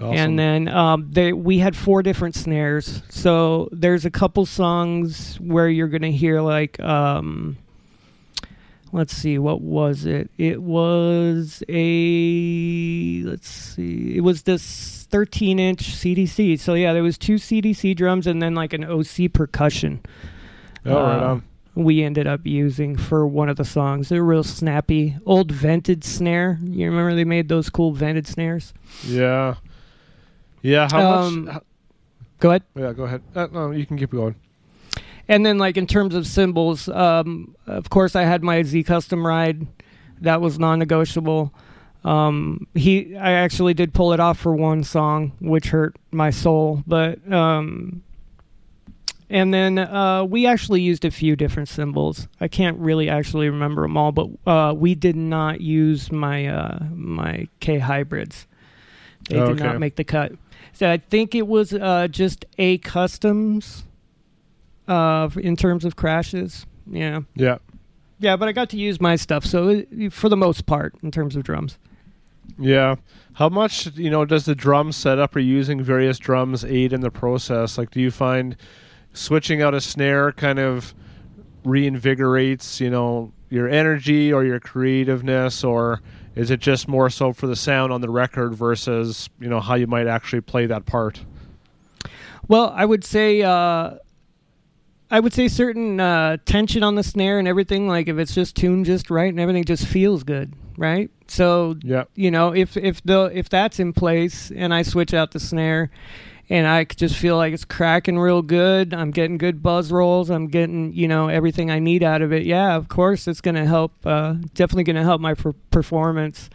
Awesome. And then um, they, we had four different snares. So there's a couple songs where you're going to hear, like, um, let's see, what was it? It was a, let's see, it was this 13 inch CDC. So yeah, there was two CDC drums and then like an OC percussion. oh, right uh, on. We ended up using for one of the songs. They're real snappy, old vented snare. You remember they made those cool vented snares? Yeah. Yeah. How Um, much? Go ahead. Yeah. Go ahead. Uh, no, you can keep going. And then, like in terms of cymbals, um, of course, I had my Z Custom ride. That was non-negotiable. Um, he, I actually did pull it off for one song, which hurt my soul. But, um, and then uh, we actually used a few different cymbals. I can't really actually remember them all, but uh, we did not use my uh, my K hybrids. They did Okay. not make the cut. So I think it was uh, just a customs uh, in terms of crashes. Yeah, Yeah. yeah, but I got to use my stuff, so it, for the most part, in terms of drums. Yeah. How much, you know, does the drum setup or using various drums aid in the process? Like, do you find switching out a snare kind of reinvigorates, you know, your energy or your creativeness, or is it just more so for the sound on the record versus, you know, how you might actually play that part? Well, I would say uh, I would say certain uh, tension on the snare and everything. Like if it's just tuned just right and everything just feels good, right? So Yeah. you know if if the if that's in place and I switch out the snare and I just feel like it's cracking real good. I'm getting good buzz rolls. I'm getting you know everything I need out of it. Yeah, of course it's going to help. Uh, definitely going to help my per- performance.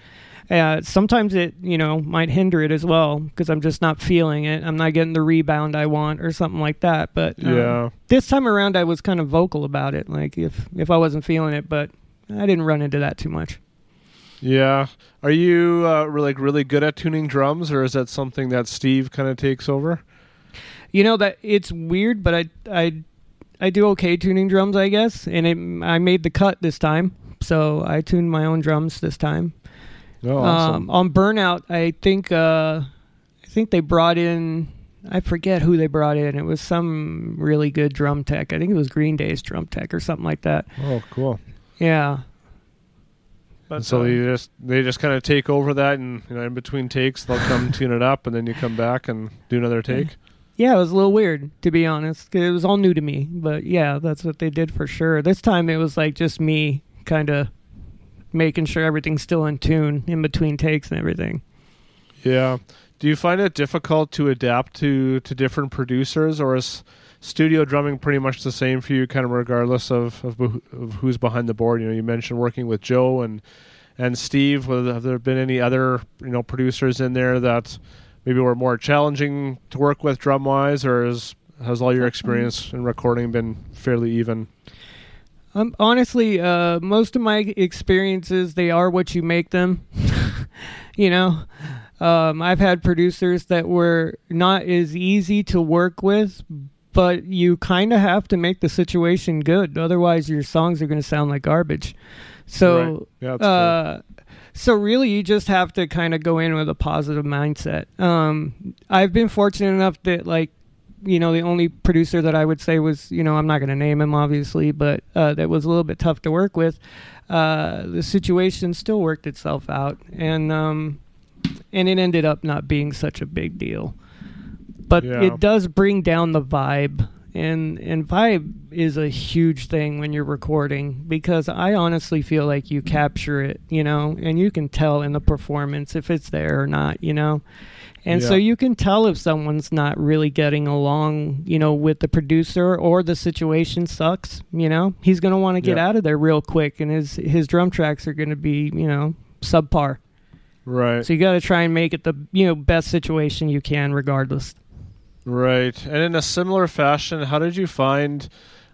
Uh, sometimes it you know might hinder it as well because I'm just not feeling it. I'm not getting the rebound I want or something like that. But um, Yeah. this time around I was kind of vocal about it. Like if if I wasn't feeling it, but I didn't run into that too much. Yeah. Are you uh, like really good at tuning drums, or is that something that Steve kind of takes over? You know that it's weird, but I I I do okay tuning drums, I guess. And it, I made the cut this time, so I tuned my own drums this time. Oh, awesome. Um, on Burnout, I think uh, I think they brought in I forget who they brought in. It was some really good drum tech. I think it was Green Day's drum tech or something like that. oh, cool. Yeah. And so uh, you just they just kind of take over that, and you know, in between takes, they'll come tune it up, and then you come back and do another take. Yeah, it was a little weird to be honest. It was all new to me, but yeah, that's what they did for sure. This time it was like just me kind of making sure everything's still in tune in between takes and everything. Yeah. Do you find it difficult to adapt to to different producers, or is studio drumming pretty much the same for you, kind of regardless of of, of who's behind the board? You know, you mentioned working with Joe and and Steve. Have there been any other you know producers in there that maybe were more challenging to work with drum wise, or is has all your uh, um, experience in recording been fairly even? Um, honestly, uh, most of my experiences they are what you make them. you know, um, I've had producers that were not as easy to work with, but you kind of have to make the situation good. Otherwise, your songs are going to sound like garbage. So, Right. Yeah, uh, so really, you just have to kind of go in with a positive mindset. Um, I've been fortunate enough that like you know, the only producer that I would say was, you know, I'm not going to name him obviously, but uh, that was a little bit tough to work with. Uh, the situation still worked itself out, and um, and it ended up not being such a big deal. But Yeah. it does bring down the vibe, and and vibe is a huge thing when you're recording because I honestly feel like you capture it, you know, and you can tell in the performance if it's there or not, you know. And so you can tell if someone's not really getting along, you know, with the producer or the situation sucks, you know. He's going to want to get Yeah. out of there real quick and his his drum tracks are going to be, you know, subpar. Right. So you got to try and make it the, you know, best situation you can regardless. Right. And in a similar fashion, how did you find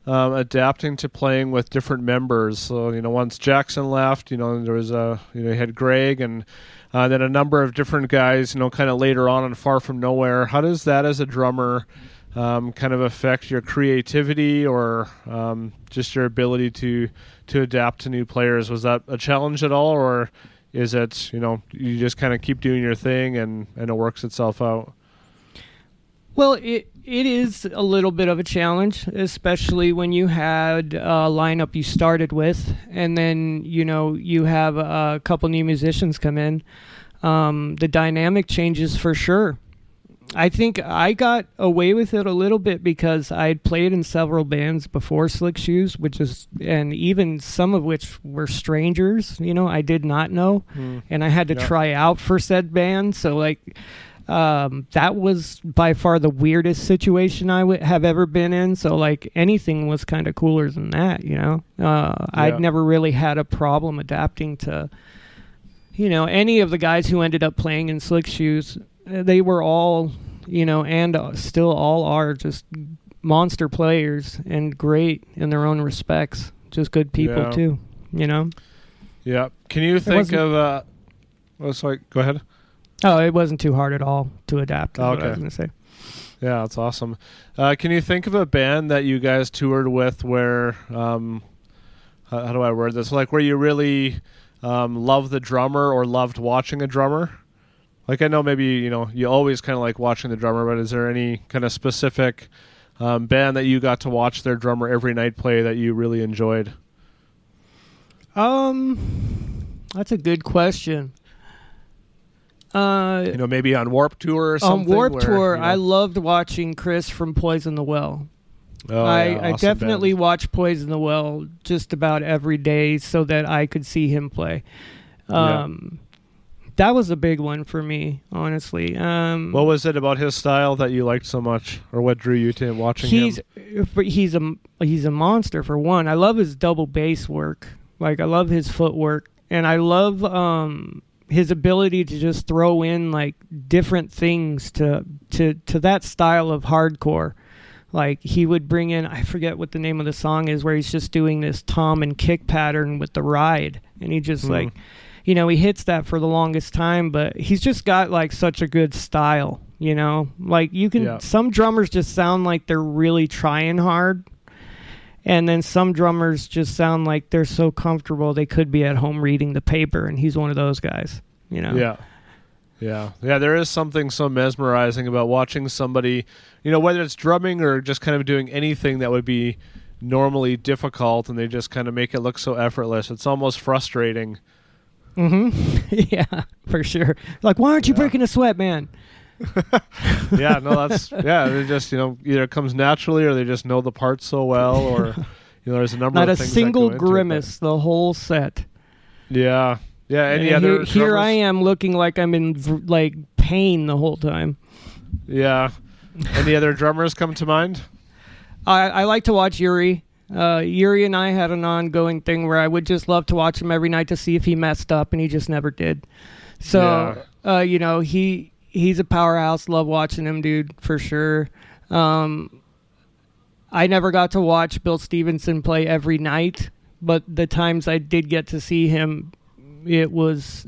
um, adapting to playing with different members? So you know, once Jackson left, you know there was a you know you had Greg and uh, then a number of different guys. You know, kind of later on and Far From Nowhere. How does that as a drummer? Um, kind of affect your creativity or um, just your ability to to adapt to new players. Was that a challenge at all, or is it you know you just kind of keep doing your thing and and it works itself out? Well, it it is a little bit of a challenge, especially when you had a lineup you started with, and then you know you have a couple new musicians come in. Um, the dynamic changes for sure. I think I got away with it a little bit because I had played in several bands before Slick Shoes, which is, and even some of which were strangers. You know, I did not know, and I had to try out for said band. So like, um, that was by far the weirdest situation I would have ever been in. So like, anything was kind of cooler than that. You know, uh, Yeah. I'd never really had a problem adapting to you know, any of the guys who ended up playing in Slick Shoes, uh, they were all, you know, and uh, still all are just monster players and great in their own respects. Just good people Yeah. too, you know. Yeah. Can you think of? Uh, oh, sorry. Go ahead. Oh, it wasn't too hard at all to adapt. Is what I okay. was gonna say. Yeah, that's awesome. Uh, can you think of a band that you guys toured with where, um, how, how do I word this? Like where you really um, loved the drummer or loved watching a drummer? Like I know maybe you know you always kind of like watching the drummer, but is there any kind of specific um, band that you got to watch their drummer every night play that you really enjoyed? Um, that's a good question. Uh, You know, maybe on Warp Tour or something. on. Warp where, Tour, you know- I loved watching Chris from Poison the Well. Oh, I, yeah, I definitely band. watch Poison the Well just about every day so that I could see him play. Yeah. Um, That was a big one for me, honestly. Um, What was it about his style that you liked so much, or what drew you to watching he's him? he's a he's a monster for one. I love his double bass work. Like I love his footwork, and I love um, his ability to just throw in like different things to to to that style of hardcore. Like he would bring in I forget what the name of the song is where he's just doing this tom and kick pattern with the ride, and he just Hmm. like you know he hits that for the longest time, but he's just got like such a good style. You know, like you can Yeah. some drummers just sound like they're really trying hard and then some drummers just sound like they're so comfortable they could be at home reading the paper and he's one of those guys you know Yeah. Yeah. Yeah, there is something so mesmerizing about watching somebody, you know, whether it's drumming or just kind of doing anything that would be normally difficult and they just kind of make it look so effortless. It's almost frustrating. hmm yeah for sure like why aren't you Yeah. breaking a sweat man Yeah, no, that's yeah, they just, you know, either it comes naturally or they just know the parts so well or you know, there's a number not of a things single into it, grimace the whole set Yeah. Yeah, any And other here, here i am looking like i'm in v- like pain the whole time Yeah. Any other drummers come to mind? I, I like to watch Yuri. Uh, Yuri and I had an ongoing thing where I would just love to watch him every night to see if he messed up, and he just never did. So, uh, you know, he he's a powerhouse. Love watching him, dude, for sure. Um, I never got to watch Bill Stevenson play every night, but the times I did get to see him, it was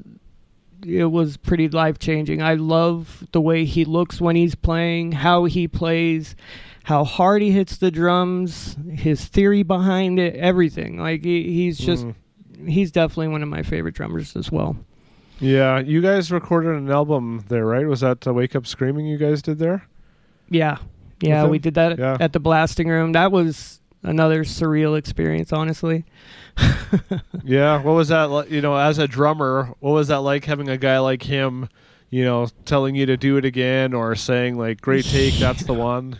it was pretty life changing. I love the way he looks when he's playing, how he plays, how hard he hits the drums, his theory behind it, everything. Like he, he's just Mm. he's definitely one of my favorite drummers as well. Yeah, you guys recorded an album there, right? Was that uh, Wake Up Screaming you guys did there? Yeah. Yeah, we did that Yeah. at the Blasting Room. That was another surreal experience, honestly. Yeah, what was that like, you know, as a drummer, what was that like having a guy like him, you know, telling you to do it again or saying like great take, that's the one?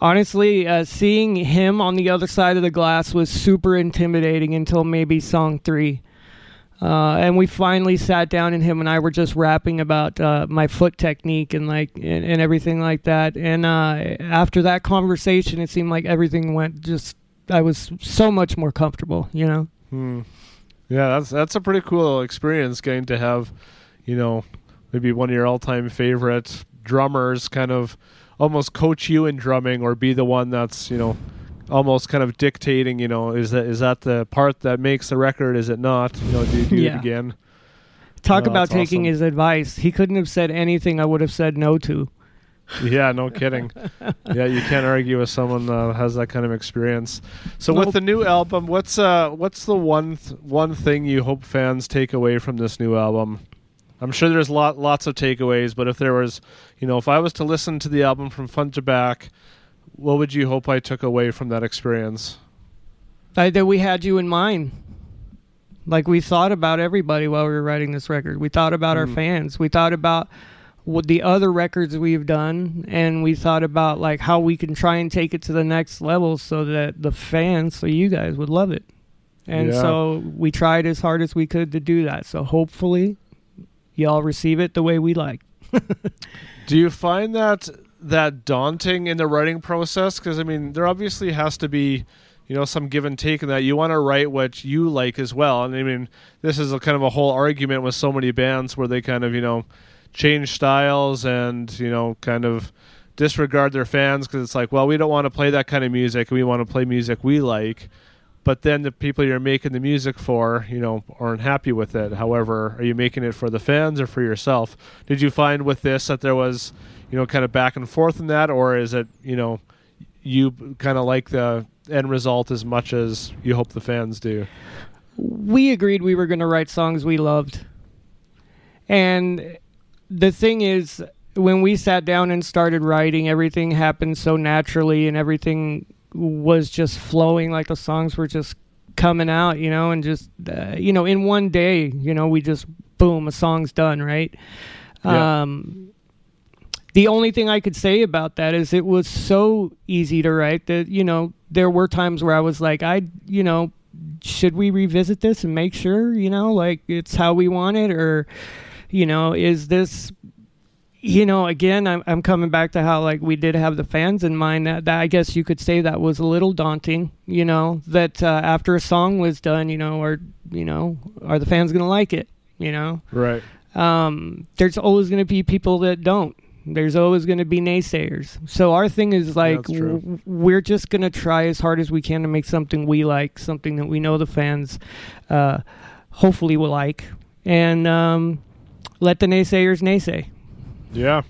Honestly, uh, seeing him on the other side of the glass was super intimidating until maybe song three. Uh, and we finally sat down, and him and I were just rapping about uh, my foot technique and like and, and everything like that. And uh, after that conversation, it seemed like everything went just. I was so much more comfortable, you know. Hmm. Yeah, that's that's a pretty cool experience getting to have, you know, maybe one of your all-time favorite drummers kind of almost coach you in drumming or be the one that's, you know, almost kind of dictating. You know, is that is that the part that makes the record? Is it not? You know, do you do Yeah. it again? Talk No, about taking awesome. his advice. He couldn't have said anything I would have said no to. Yeah, no kidding. yeah, you can't argue with someone that has that kind of experience. So Nope. with the new album, what's uh what's the one th- one thing you hope fans take away from this new album? I'm sure there's lot lots of takeaways, but if there was, you know, if I was to listen to the album from front to back, what would you hope I took away from that experience? I, that we had you in mind. Like we thought about everybody while we were writing this record. We thought about our Mm. fans. We thought about what the other records we've done, and we thought about like how we can try and take it to the next level so that the fans, so you guys, would love it. And Yeah. so we tried as hard as we could to do that. So hopefully, y'all receive it the way we like. Do you find that that daunting in the writing process? Because I mean, there obviously has to be, you know, some give and take in that. You want to write what you like as well. And I mean, this is a kind of a whole argument with so many bands where they kind of, you know, change styles and you know, kind of disregard their fans because it's like, well, we don't want to play that kind of music. We want to play music we like. But then the people you're making the music for, you know, aren't happy with it. However, are you making it for the fans or for yourself? Did you find with this that there was, you know, kind of back and forth in that, or is it, you know, you kind of like the end result as much as you hope the fans do? we agreed we were going to write songs we loved. And the thing is, when we sat down and started writing, everything happened so naturally and everything was just flowing like the songs were just coming out, you know, and just, uh, you know, in one day, you know, we just, boom, a song's done, right? Yeah. Um, the only thing I could say about that is it was so easy to write that, you know, there were times where I was like, I, you know, should we revisit this and make sure, you know, like it's how we want it or, you know, is this, you know, again, I'm, I'm coming back to how like we did have the fans in mind that, that I guess you could say that was a little daunting, you know, that uh, after a song was done, you know, or, you know, are the fans going to like it, you know? Right. um, there's always going to be people that don't. There's always going to be naysayers. So our thing is like w- we're just going to try as hard as we can to make something we like, something that we know the fans uh, hopefully will like, and um, let the naysayers naysay. Yeah.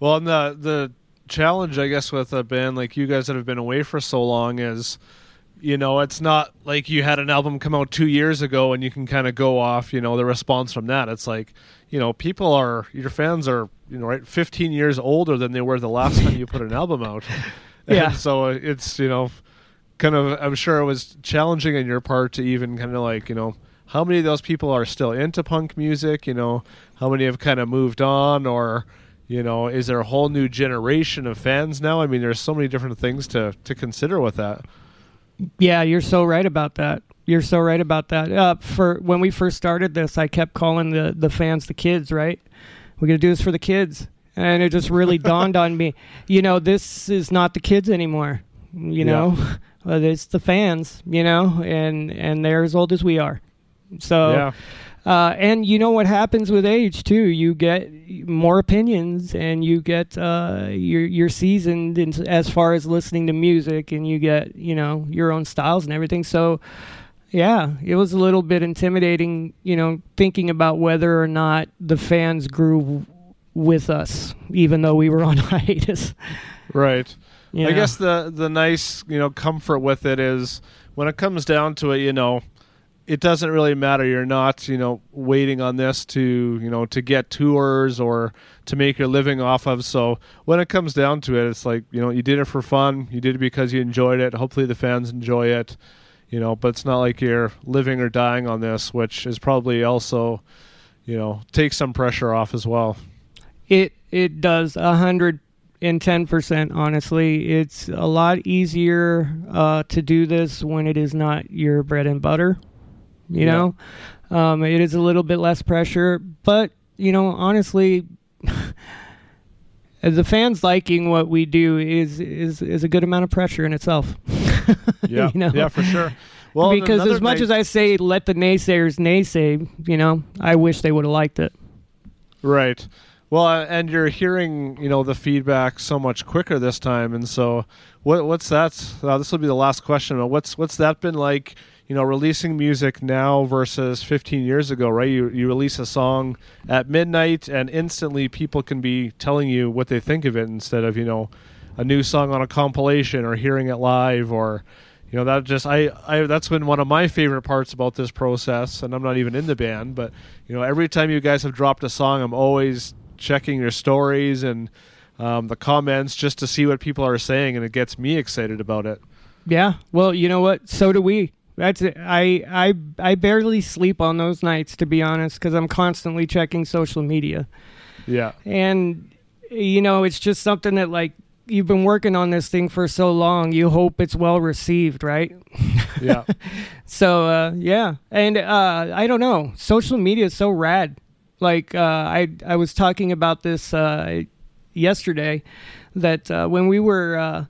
Well, and the the challenge, I guess, with a band like you guys that have been away for so long is, you know, it's not like you had an album come out two years ago and you can kind of go off, you know, the response from that. It's like, you know, people are your fans are, you know, right, 15 years older than they were the last time you put an album out. Yeah. And so uh, it's you know, kind of. I'm sure it was challenging on your part to even kind of like you know. How many of those people are still into punk music? You know, how many have kind of moved on, or you know, is there a whole new generation of fans now? I mean, there's so many different things to to consider with that. Yeah, you're so right about that. You're so right about that. Uh, for when we first started this, I kept calling the the fans the kids. Right? We're gonna do this for the kids, and it just really dawned on me. You know, this is not the kids anymore. You know, Uh, it's the fans. You know, and and they're as old as we are. So. yeah, Uh, and you know what happens with age too. You get more opinions, and you get uh, you're you're seasoned in, as far as listening to music, and you get you know your own styles and everything. So, yeah, it was a little bit intimidating, you know, thinking about whether or not the fans grew w- with us, even though we were on hiatus. right. You I know? guess the the nice you know comfort with it is when it comes down to it, you know, it doesn't really matter. You're not you know waiting on this to you know to get tours or to make your living off of. So when it comes down to it, it's like you know you did it for fun. You did it because you enjoyed it. Hopefully the fans enjoy it. You know, but it's not like you're living or dying on this, which is probably also you know takes some pressure off as well. It it does a hundred and ten percent. Honestly, it's a lot easier uh, to do this when it is not your bread and butter. You Yeah. know, um, it is a little bit less pressure, but you know, honestly. The fans liking what we do is is is a good amount of pressure in itself. Yeah, You know? yeah, for sure. Well, because as much nice- as I say, let the naysayers naysay, you know, I wish they would have liked it. Right. Well, uh, and you're hearing, you know, the feedback so much quicker this time, and so what? What's that? Uh, this will be the last question. What's what's that been like? You know, releasing music now versus 15 years ago, right? You you release a song at midnight, and instantly people can be telling you what they think of it instead of you know a new song on a compilation or hearing it live or you know that just I, I that's been one of my favorite parts about this process and i'm not even in the band but you know every time you guys have dropped a song i'm always checking your stories and um, the comments just to see what people are saying and it gets me excited about it Yeah. Well, you know what? So do we. That's it. I I I barely sleep on those nights, to be honest, because I'm constantly checking social media, yeah and you know, it's just something that like you've been working on this thing for so long. You hope it's well received, right? yeah So uh, yeah, and uh, I don't know. Social media is so rad. Like uh, I I was talking about this uh, yesterday that uh, when we were uh,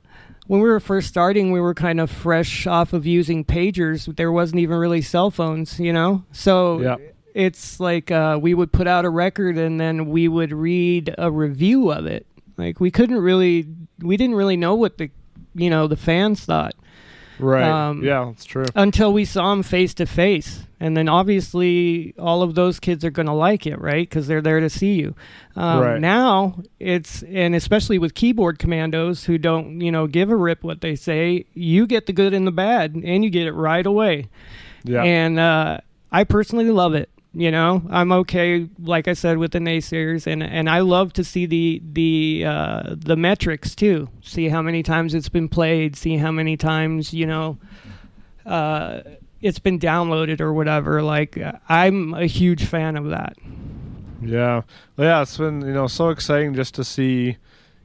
when we were first starting, we were kind of fresh off of using pagers. There wasn't even really cell phones, you know. So Yeah. it's like uh, we would put out a record and then we would read a review of it. Like we couldn't really, we didn't really know what the you know the fans thought right Um, yeah that's true until we saw them face to face. And then obviously, all of those kids are going to like it, right? Because they're there to see you. Um, Right. Now, it's, and especially with keyboard commandos who don't, you know, give a rip what they say, you get the good and the bad, and you get it right away. yeah And uh, I personally love it. You know, I'm okay, like I said, with the naysayers, and and I love to see the the uh, the metrics too. See how many times it's been played. See how many times you know uh, it's been downloaded or whatever. Like uh, I'm a huge fan of that. Yeah, yeah, it's been you know so exciting just to see,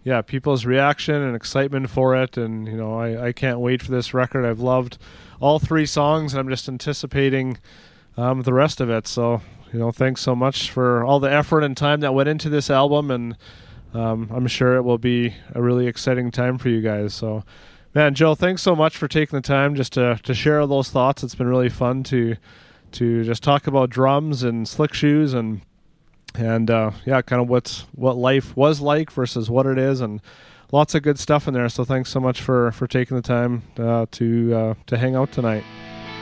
yeah, people's reaction and excitement for it, and you know I I can't wait for this record. I've loved all three songs, and I'm just anticipating um, the rest of it. So you know, thanks so much for all the effort and time that went into this album, and um, I'm sure it will be a really exciting time for you guys. So. Man, Joe, thanks so much for taking the time just to, to share those thoughts. It's been really fun to to just talk about drums and Slick Shoes and and uh, yeah, kind of what's what life was like versus what it is, and lots of good stuff in there. So thanks so much for for taking the time uh, to uh, to hang out tonight.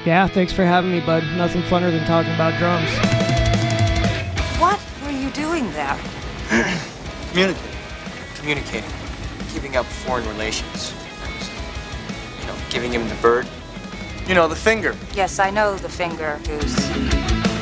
Yeah, thanks for having me, bud. Nothing funner than talking about drums. What were you doing there? Communicating. Communicating. Keeping up foreign relations. You know, giving him the bird. You know, the finger. Yes, I know the finger, Goose.